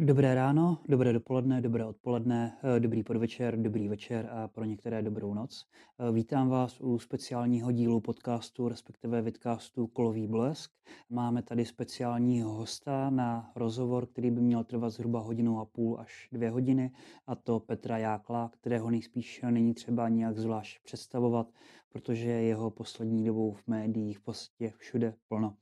Dobré ráno, dobré dopoledne, dobré odpoledne, eh, dobrý podvečer, dobrý večer a pro některé dobrou noc. Eh, vítám vás u speciálního dílu podcastu, respektive vidcastu Kolový blesk. Máme tady speciálního hosta na rozhovor, který by měl trvat zhruba hodinu a půl až dvě hodiny, a to Petra Jákla, kterého nejspíš není třeba nějak zvlášť představovat, protože jeho poslední dobou v médiích v podstatě všude plno.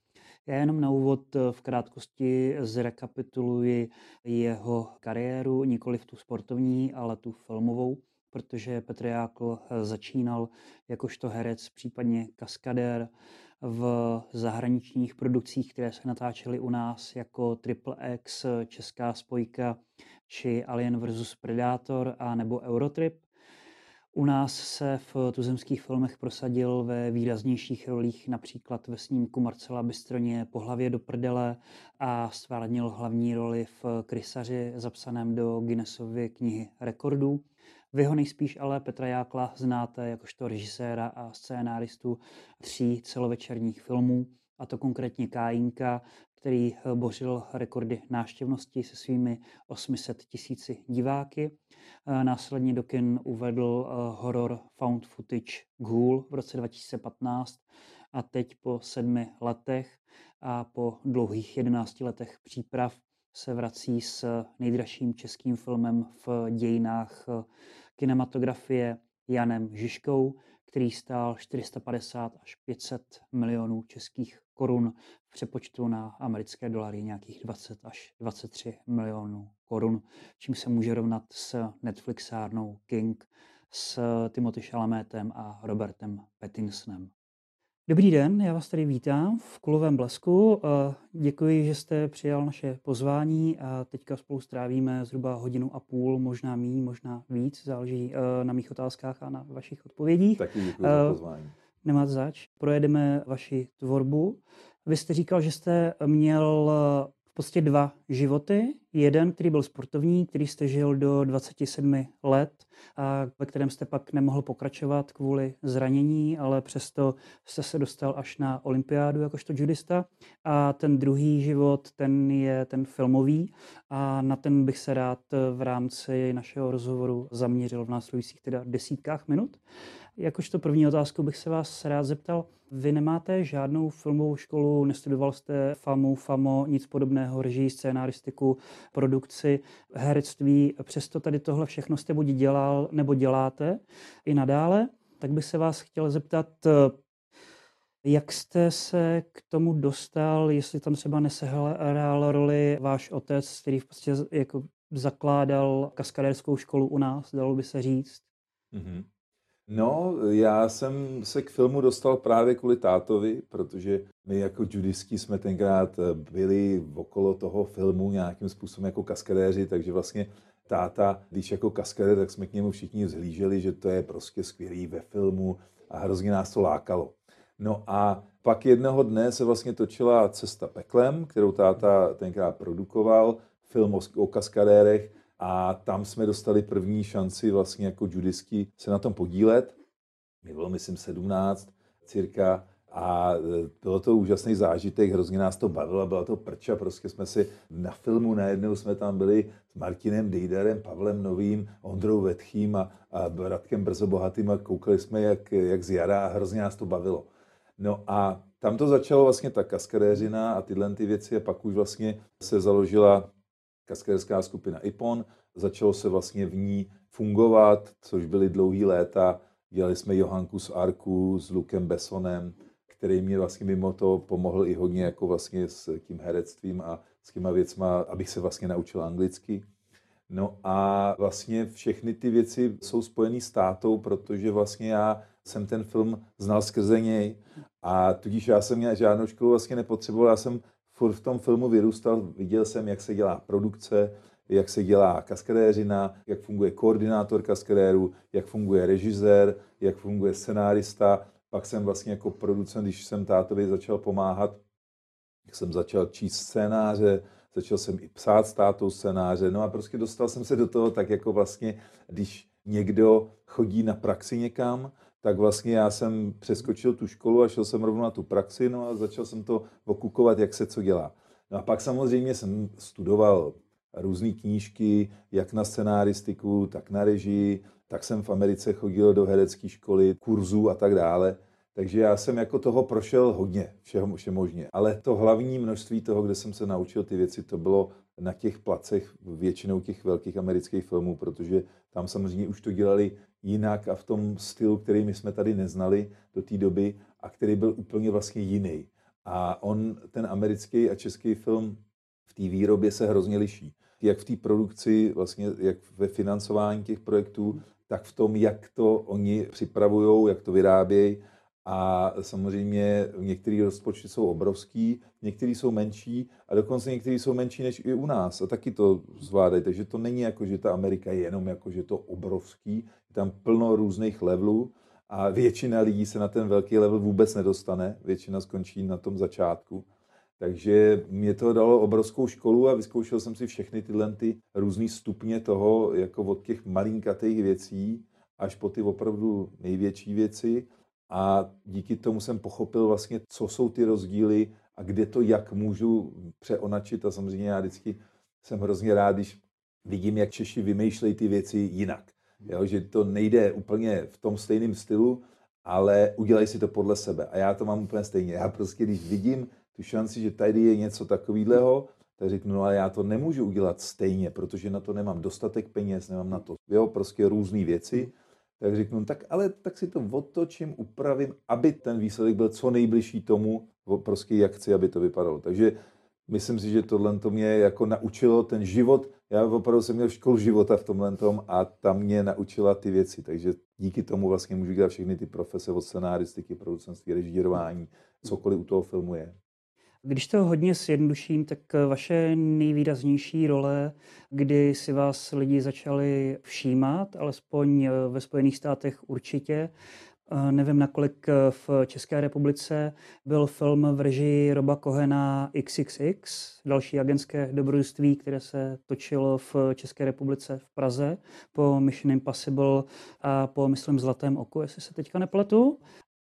Já jenom na úvod eh, v krátkosti zrekapituluji jeho kariéru, nikoli v tu sportovní, ale tu filmovou, protože Petr Jákl eh, začínal jakožto herec, případně kaskadér v zahraničních produkcích, které se natáčely u nás jako Triple X, Česká spojka či Alien vs. Predator a nebo Eurotrip. U nás se v tuzemských filmech prosadil ve výraznějších rolích, například ve snímku Marcela Bystroně Po hlavě do prdele a stvárnil hlavní roli v Krysaři zapsaném do Guinnessovy knihy rekordů. Vy ho nejspíš ale Petra Jákla znáte jakožto režiséra a scénáristu tří celovečerních filmů, a to konkrétně Kájínka, který eh, bořil rekordy náštěvnosti se svými 800 tisíci diváky. Eh, následně do kin uvedl eh, horor Found Footage Ghoul v roce 2015 a teď po sedmi letech a po dlouhých 11 letech příprav se vrací s nejdražším českým filmem v dějinách kinematografie Janem Žižkou, který stál 450 až 500 milionů českých korun v přepočtu na americké dolary nějakých 20 až 23 milionů korun, čím se může rovnat s Netflixárnou King, s Timothy Chalametem a Robertem Pattinsonem. Dobrý den, já vás tady vítám v Kulovém blesku. Eh, děkuji, že jste přijal naše pozvání a teďka spolu strávíme zhruba hodinu a půl, možná míň, možná víc, záleží eh, na mých otázkách a na vašich odpovědích. Taky děkuji za eh, pozvání. Nemáte zač. Projedeme vaši tvorbu. Vy jste říkal, že jste měl podstatě dva životy. Jeden, který byl sportovní, který jste žil do 27 let a ve kterém jste pak nemohl pokračovat kvůli zranění, ale přesto jste se dostal až na olympiádu jakožto judista. A ten druhý život, ten je ten filmový a na ten bych se rád v rámci našeho rozhovoru zaměřil v následujících teda desítkách minut. Jakožto první otázku bych se vás rád zeptal. Vy nemáte žádnou filmovou školu, nestudoval jste FAMu, FAMO, nic podobného, režii, scénaristiku, produkci, herectví. Přesto tady tohle všechno jste buď dělal, nebo děláte i nadále. Tak bych se vás chtěl zeptat, jak jste se k tomu dostal, jestli tam třeba nesehrál roli váš otec, který v podstatě jako zakládal kaskadérskou školu u nás, dalo by se říct? Mm-hmm. No, já jsem se k filmu dostal právě kvůli tátovi, protože my jako judisti jsme tenkrát byli okolo toho filmu nějakým způsobem jako kaskadéři, takže vlastně táta, když jako kaskadér, tak jsme k němu všichni vzhlíželi, že to je prostě skvělý ve filmu a hrozně nás to lákalo. No a pak jednoho dne se vlastně točila Cesta peklem, kterou táta tenkrát produkoval, film o kaskadérech a tam jsme dostali první šanci vlastně jako judisti se na tom podílet. Mi bylo, myslím, 17 cirka a e, bylo to úžasný zážitek, hrozně nás to bavilo, byla to prča, prostě jsme si na filmu najednou jsme tam byli s Martinem Dejdarem, Pavlem Novým, Ondrou Vetchým a, a Radkem Brzobohatým a koukali jsme jak, jak z jara a hrozně nás to bavilo. No a tam to začalo vlastně ta kaskadéřina a tyhle ty věci a pak už vlastně se založila kaskaderská skupina IPON. Začalo se vlastně v ní fungovat, což byly dlouhý léta. Dělali jsme Johanku z Arku s Lukem Bessonem, který mě vlastně mimo to pomohl i hodně jako vlastně s tím herectvím a s těma věcma, abych se vlastně naučil anglicky. No a vlastně všechny ty věci jsou spojené s tátou, protože vlastně já jsem ten film znal skrze něj a tudíž já jsem měl žádnou školu vlastně nepotřeboval, já jsem furt v tom filmu vyrůstal, viděl jsem, jak se dělá produkce, jak se dělá kaskadéřina, jak funguje koordinátor kaskadérů, jak funguje režisér, jak funguje scenárista. Pak jsem vlastně jako producent, když jsem tátovi začal pomáhat, jak jsem začal číst scénáře, začal jsem i psát s tátou scénáře, no a prostě dostal jsem se do toho tak jako vlastně, když někdo chodí na praxi někam, tak vlastně já jsem přeskočil tu školu a šel jsem rovnou na tu praxi, no a začal jsem to okukovat, jak se co dělá. No a pak samozřejmě jsem studoval různé knížky, jak na scenáristiku, tak na režii, tak jsem v Americe chodil do herecké školy, kurzů a tak dále. Takže já jsem jako toho prošel hodně, všeho, všemožně. Ale to hlavní množství toho, kde jsem se naučil ty věci, to bylo na těch placech většinou těch velkých amerických filmů, protože tam samozřejmě už to dělali jinak a v tom stylu, který my jsme tady neznali do té doby a který byl úplně vlastně jiný. A on, ten americký a český film v té výrobě se hrozně liší. Jak v té produkci, vlastně jak ve financování těch projektů, tak v tom, jak to oni připravují, jak to vyrábějí. A samozřejmě některé rozpočty jsou obrovský, některé jsou menší a dokonce některé jsou menší než i u nás a taky to zvládají. Takže to není jako, že ta Amerika je jenom jako, že to obrovský, je tam plno různých levelů a většina lidí se na ten velký level vůbec nedostane, většina skončí na tom začátku. Takže mě to dalo obrovskou školu a vyzkoušel jsem si všechny tyhle ty různé stupně toho, jako od těch malinkatých věcí až po ty opravdu největší věci. A díky tomu jsem pochopil vlastně, co jsou ty rozdíly a kde to jak můžu přeonačit. A samozřejmě já vždycky jsem hrozně rád, když vidím, jak Češi vymýšlejí ty věci jinak. Jo, že to nejde úplně v tom stejném stylu, ale udělají si to podle sebe. A já to mám úplně stejně. Já prostě, když vidím tu šanci, že tady je něco takového, tak řeknu, no ale já to nemůžu udělat stejně, protože na to nemám dostatek peněz, nemám na to jo, prostě různé věci. Tak řeknu, tak ale tak si to otočím, upravím, aby ten výsledek byl co nejbližší tomu, prostě jak chci, aby to vypadalo. Takže myslím si, že tohle to mě jako naučilo ten život. Já opravdu jsem měl školu života v tomhle tom a tam mě naučila ty věci. Takže díky tomu vlastně můžu dělat všechny ty profese od scenáristiky, producentství, režírování, cokoliv u toho filmu je. Když to hodně zjednoduším, tak vaše nejvýraznější role, kdy si vás lidi začali všímat, alespoň ve Spojených státech určitě, nevím nakolik v České republice, byl film v režii Roba Kohena XXX, další agentské dobrodružství, které se točilo v České republice v Praze po Mission Impossible a po, myslím, Zlatém oku, jestli se teďka nepletu.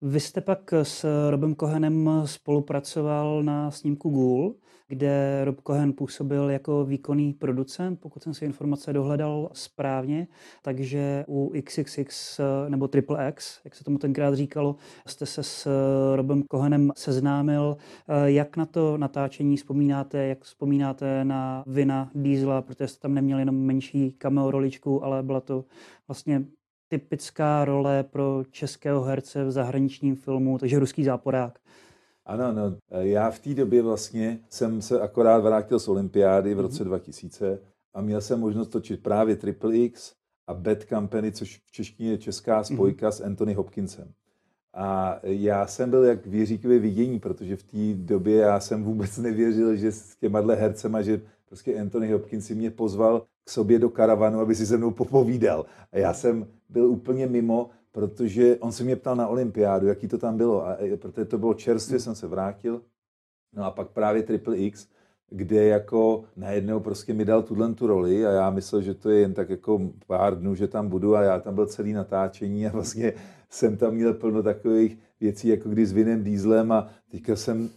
Vy jste pak s Robem Kohenem spolupracoval na snímku Ghoul, kde Rob Cohen působil jako výkonný producent, pokud jsem si informace dohledal správně, takže u XXX nebo Triple X, jak se tomu tenkrát říkalo, jste se s Robem Cohenem seznámil. Jak na to natáčení vzpomínáte, jak vzpomínáte na Vina Diesela, protože jste tam neměli jenom menší cameo roličku, ale byla to vlastně typická role pro českého herce v zahraničním filmu, takže ruský záporák. Ano, no, já v té době vlastně jsem se akorát vrátil z olympiády v roce mm-hmm. 2000 a měl jsem možnost točit právě Triple X a Bad Company, což v češtině je česká mhm. spojka s Anthony Hopkinsem. A já jsem byl jak věříkové vidění, protože v té době já jsem vůbec nevěřil, že s těma hercema, že prostě Anthony Hopkins si mě pozval k sobě do karavanu, aby si se mnou popovídal. A já jsem byl úplně mimo, protože on se mě ptal na olympiádu, jaký to tam bylo. A protože to bylo čerstvě, hmm. jsem se vrátil. No a pak právě Triple X, kde jako najednou prostě mi dal tuhle tu roli a já myslel, že to je jen tak jako pár dnů, že tam budu a já tam byl celý natáčení a vlastně jsem tam měl plno takových věcí, jako když s Vinem Dieslem a teďka jsem,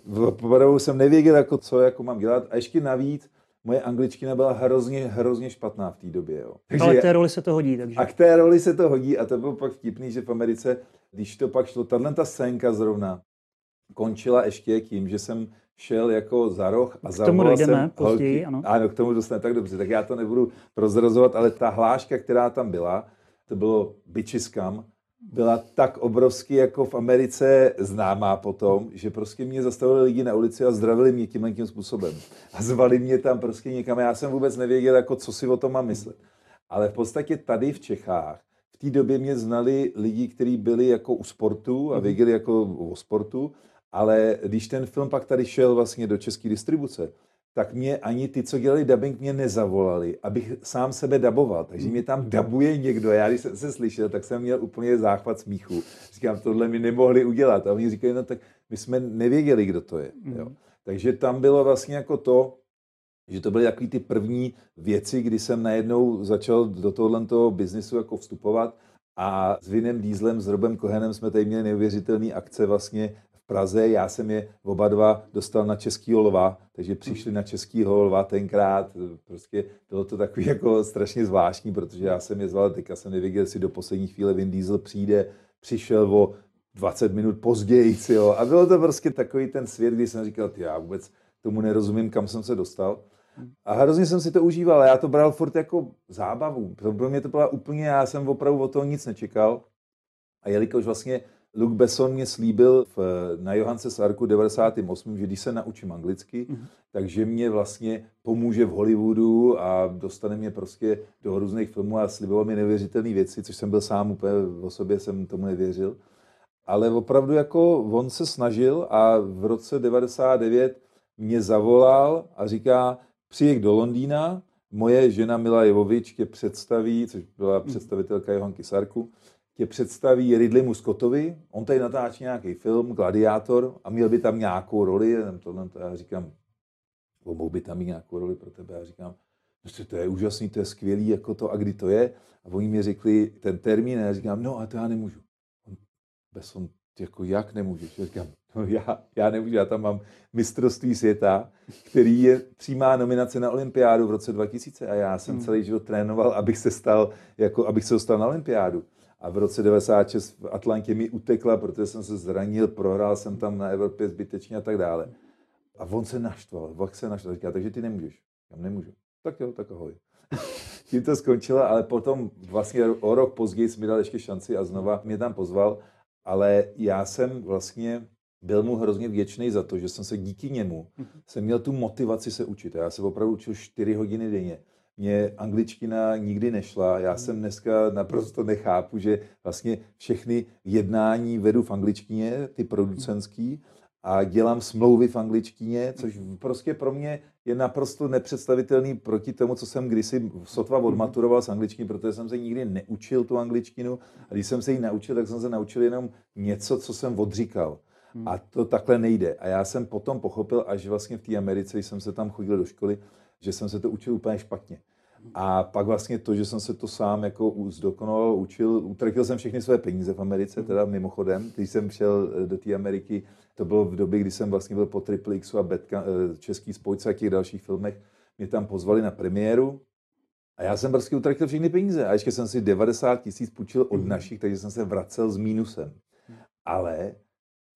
opravdu jsem nevěděl, jako co jako mám dělat a ještě navíc moje angličtina byla hrozně, hrozně špatná v té době. Jo. Takže Ale k té roli se to hodí. Takže... A k té roli se to hodí a to bylo pak vtipný, že v Americe, když to pak šlo, tahle ta scénka zrovna končila ještě tím, že jsem šel jako za roh a za K tomu dojdeme jsem později, holky, ano. Ano, k tomu dostane tak dobře, tak já to nebudu prozrazovat, ale ta hláška, která tam byla, to bylo Bičiskam, byla tak obrovský jako v Americe známá potom, že prostě mě zastavili lidi na ulici a zdravili mě tímhle tím způsobem. A zvali mě tam prostě někam. Já jsem vůbec nevěděl, jako co si o tom mám myslet. Ale v podstatě tady v Čechách v té době mě znali lidi, kteří byli jako u sportu a mhm. věděli jako o sportu, ale když ten film pak tady šel vlastně do české distribuce, tak mě ani ty, co dělali dubbing, mě nezavolali, abych sám sebe daboval. Takže mě tam dabuje někdo. Já když jsem se slyšel, tak jsem měl úplně záchvat smíchu. Říkám, tohle mi nemohli udělat. A oni říkají, no tak my jsme nevěděli, kdo to je. Jo. Mhm. Takže tam bylo vlastně jako to, že to byly takové ty první věci, kdy jsem najednou začal do tohoto biznisu jako vstupovat a s Vinem Dieslem, s Robem Kohenem jsme tady měli neuvěřitelné akce vlastně Praze, já jsem je oba dva dostal na Českýho lva, takže přišli na Českýho lva tenkrát, prostě bylo to takový jako strašně zvláštní, protože já jsem je zval, teďka jsem nevěděl, jestli do poslední chvíle Vin Diesel přijde, přišel o 20 minut později, jo, a bylo to prostě takový ten svět, kdy jsem říkal, já vůbec tomu nerozumím, kam jsem se dostal. A hrozně jsem si to užíval, já to bral furt jako zábavu. Pro mě to byla úplně, já jsem opravdu o toho nic nečekal. A jelikož vlastně Luc Besson mě slíbil v, na Johance Sarku 98, že když se naučím anglicky, mm. takže mě vlastně pomůže v Hollywoodu a dostane mě prostě do různých filmů a sliboval mi neuvěřitelné věci, což jsem byl sám úplně o sobě, jsem tomu nevěřil. Ale opravdu jako on se snažil a v roce 99 mě zavolal a říká, přijek do Londýna, moje žena Mila Jevovič tě představí, což byla hmm. představitelka Johanky Sarku, tě představí Ridleymu Scottovi, on tady natáčí nějaký film, Gladiátor, a měl by tam nějakou roli, tohle, to já říkám, mohl by tam mít nějakou roli pro tebe, já říkám, no to je úžasný, to je skvělý, jako to, a kdy to je? A oni mi řekli ten termín, a já říkám, no a to já nemůžu. Bez on, jako jak nemůžeš? Já říkám, no já, já nemůžu, já tam mám mistrovství světa, který je přímá nominace na olympiádu v roce 2000 a já jsem hmm. celý život trénoval, abych se stal, jako abych se dostal na olympiádu. A v roce 96 v Atlantě mi utekla, protože jsem se zranil, prohrál jsem tam na Evropě zbytečně a tak dále. A on se naštval, Vak se naštval, říká, takže ty nemůžeš. Já nemůžu. Tak jo, tak ahoj. Tím to skončilo, ale potom vlastně o rok později mi dal ještě šanci a znova mě tam pozval, ale já jsem vlastně byl mu hrozně vděčný za to, že jsem se díky němu mm-hmm. jsem měl tu motivaci se učit. Já se opravdu učil 4 hodiny denně. Mně angličtina nikdy nešla. Já jsem dneska naprosto nechápu, že vlastně všechny jednání vedu v angličtině, ty producentský, a dělám smlouvy v angličtině, což prostě pro mě je naprosto nepředstavitelný proti tomu, co jsem kdysi sotva odmaturoval z angličtiny, protože jsem se nikdy neučil tu angličtinu a když jsem se ji naučil, tak jsem se naučil jenom něco, co jsem odříkal. Hmm. A to takhle nejde. A já jsem potom pochopil, až vlastně v té Americe, když jsem se tam chodil do školy, že jsem se to učil úplně špatně. A pak vlastně to, že jsem se to sám jako zdokonal, učil, utratil jsem všechny své peníze v Americe, hmm. teda mimochodem, když jsem šel eh, do té Ameriky, to bylo v době, kdy jsem vlastně byl po Triple Xu a Betka, eh, Český spojce a těch dalších filmech, mě tam pozvali na premiéru a já jsem prostě utratil všechny peníze a ještě jsem si 90 tisíc půjčil od hmm. našich, takže jsem se vracel s mínusem. Ale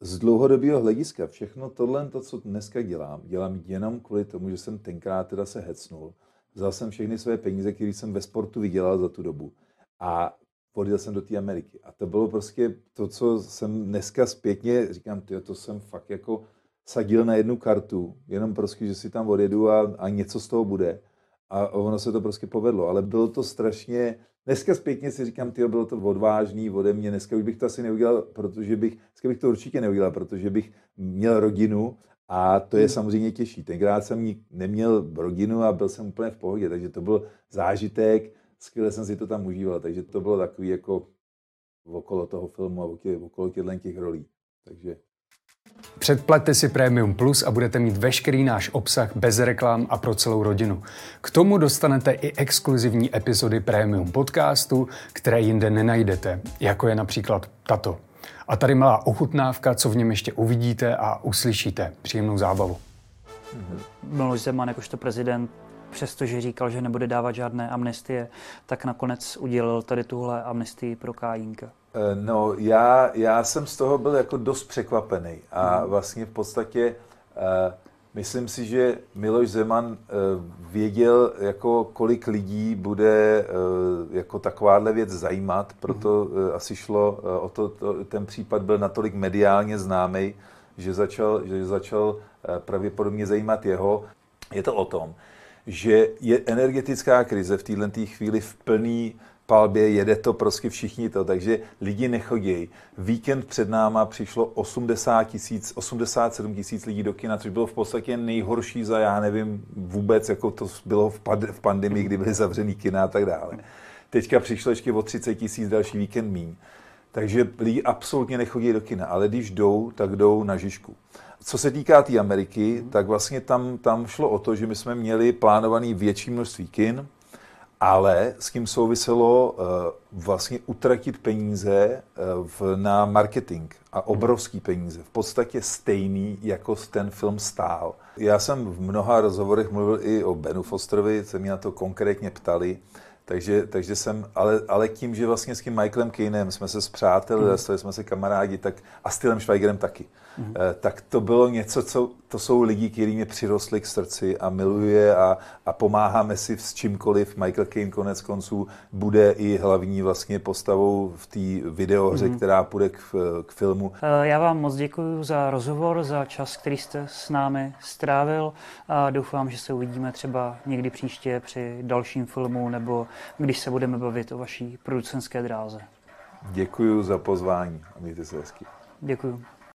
z dlouhodobého hlediska všechno tohle, to, co dneska dělám, dělám jenom kvůli tomu, že jsem tenkrát teda se hecnul. Vzal jsem všechny své peníze, které jsem ve sportu vydělal za tu dobu a odjel jsem do té Ameriky. A to bylo prostě to, co jsem dneska zpětně říkám, tyjo, to jsem fakt jako sadil na jednu kartu, jenom prostě, že si tam odjedu a, a něco z toho bude. A ono se to prostě povedlo, ale bylo to strašně Dneska zpětně si říkám, ty bylo to odvážný ode mě, dneska už bych to asi neudělal, protože bych, dneska bych to určitě neudělal, protože bych měl rodinu a to je hmm. samozřejmě těžší. Tenkrát jsem neměl rodinu a byl jsem úplně v pohodě, takže to byl zážitek, skvěle jsem si to tam užíval, takže to bylo takový jako okolo toho filmu a okolo těchto těch rolí. Takže Předplaťte si Premium Plus a budete mít veškerý náš obsah bez reklam a pro celou rodinu. K tomu dostanete i exkluzivní epizody Premium podcastu, které jinde nenajdete, jako je například tato. A tady malá ochutnávka, co v něm ještě uvidíte a uslyšíte. Příjemnou zábavu. Miloš Zeman jakožto prezident přestože říkal, že nebude dávat žádné amnestie, tak nakonec udělal tady tuhle amnestii pro Kájínka. Eh, no, já, já jsem z toho byl jako dost překvapený a mhm. vlastně v podstatě uh, myslím si, že Miloš Zeman uh, věděl, jako kolik lidí bude uh, jako takováhle věc zajímat, proto uh, asi šlo uh, o to, to, ten případ byl natolik mediálně známý, že začal, že začal uh, pravděpodobně zajímat jeho. Je to o tom, že je energetická krize v této chvíli v plný palbě, jede to prostě všichni to, takže lidi nechodí. Víkend před náma přišlo 80 tisíc, 87 tisíc lidí do kina, což bylo v podstatě nejhorší za, já nevím vůbec, jako to bylo v, pad, v pandemii, kdy byly zavřený kina a tak dále. Teďka přišlo ještě o 30 tisíc další víkend míň. Takže lidi absolutně nechodí do kina, ale když jdou, tak jdou na Žižku. Co se týká té tý Ameriky, tak vlastně tam, tam šlo o to, že my jsme měli plánovaný větší množství kin, ale s tím souviselo vlastně utratit peníze na marketing a obrovský peníze. V podstatě stejný, jako ten film stál. Já jsem v mnoha rozhovorech mluvil i o Benu Fosterovi, se mě na to konkrétně ptali. Takže, takže jsem, ale, ale tím, že vlastně s tím Michaelem Kaneem jsme se zpřáteli, mm. stali jsme se kamarádi, tak a s Tylem Schweigerem taky. Mm. Tak to bylo něco, co, to jsou lidi, kteří mě přirostli k srdci a miluje a, a pomáháme si s čímkoliv. Michael Caine konec konců bude i hlavní vlastně postavou v té videohře, mm. která půjde k, k filmu. Eh, já vám moc děkuji za rozhovor, za čas, který jste s námi strávil a doufám, že se uvidíme třeba někdy příště při dalším filmu nebo když se budeme bavit o vaší producenské dráze. Děkuji za pozvání a mějte se hezky. Děkuji.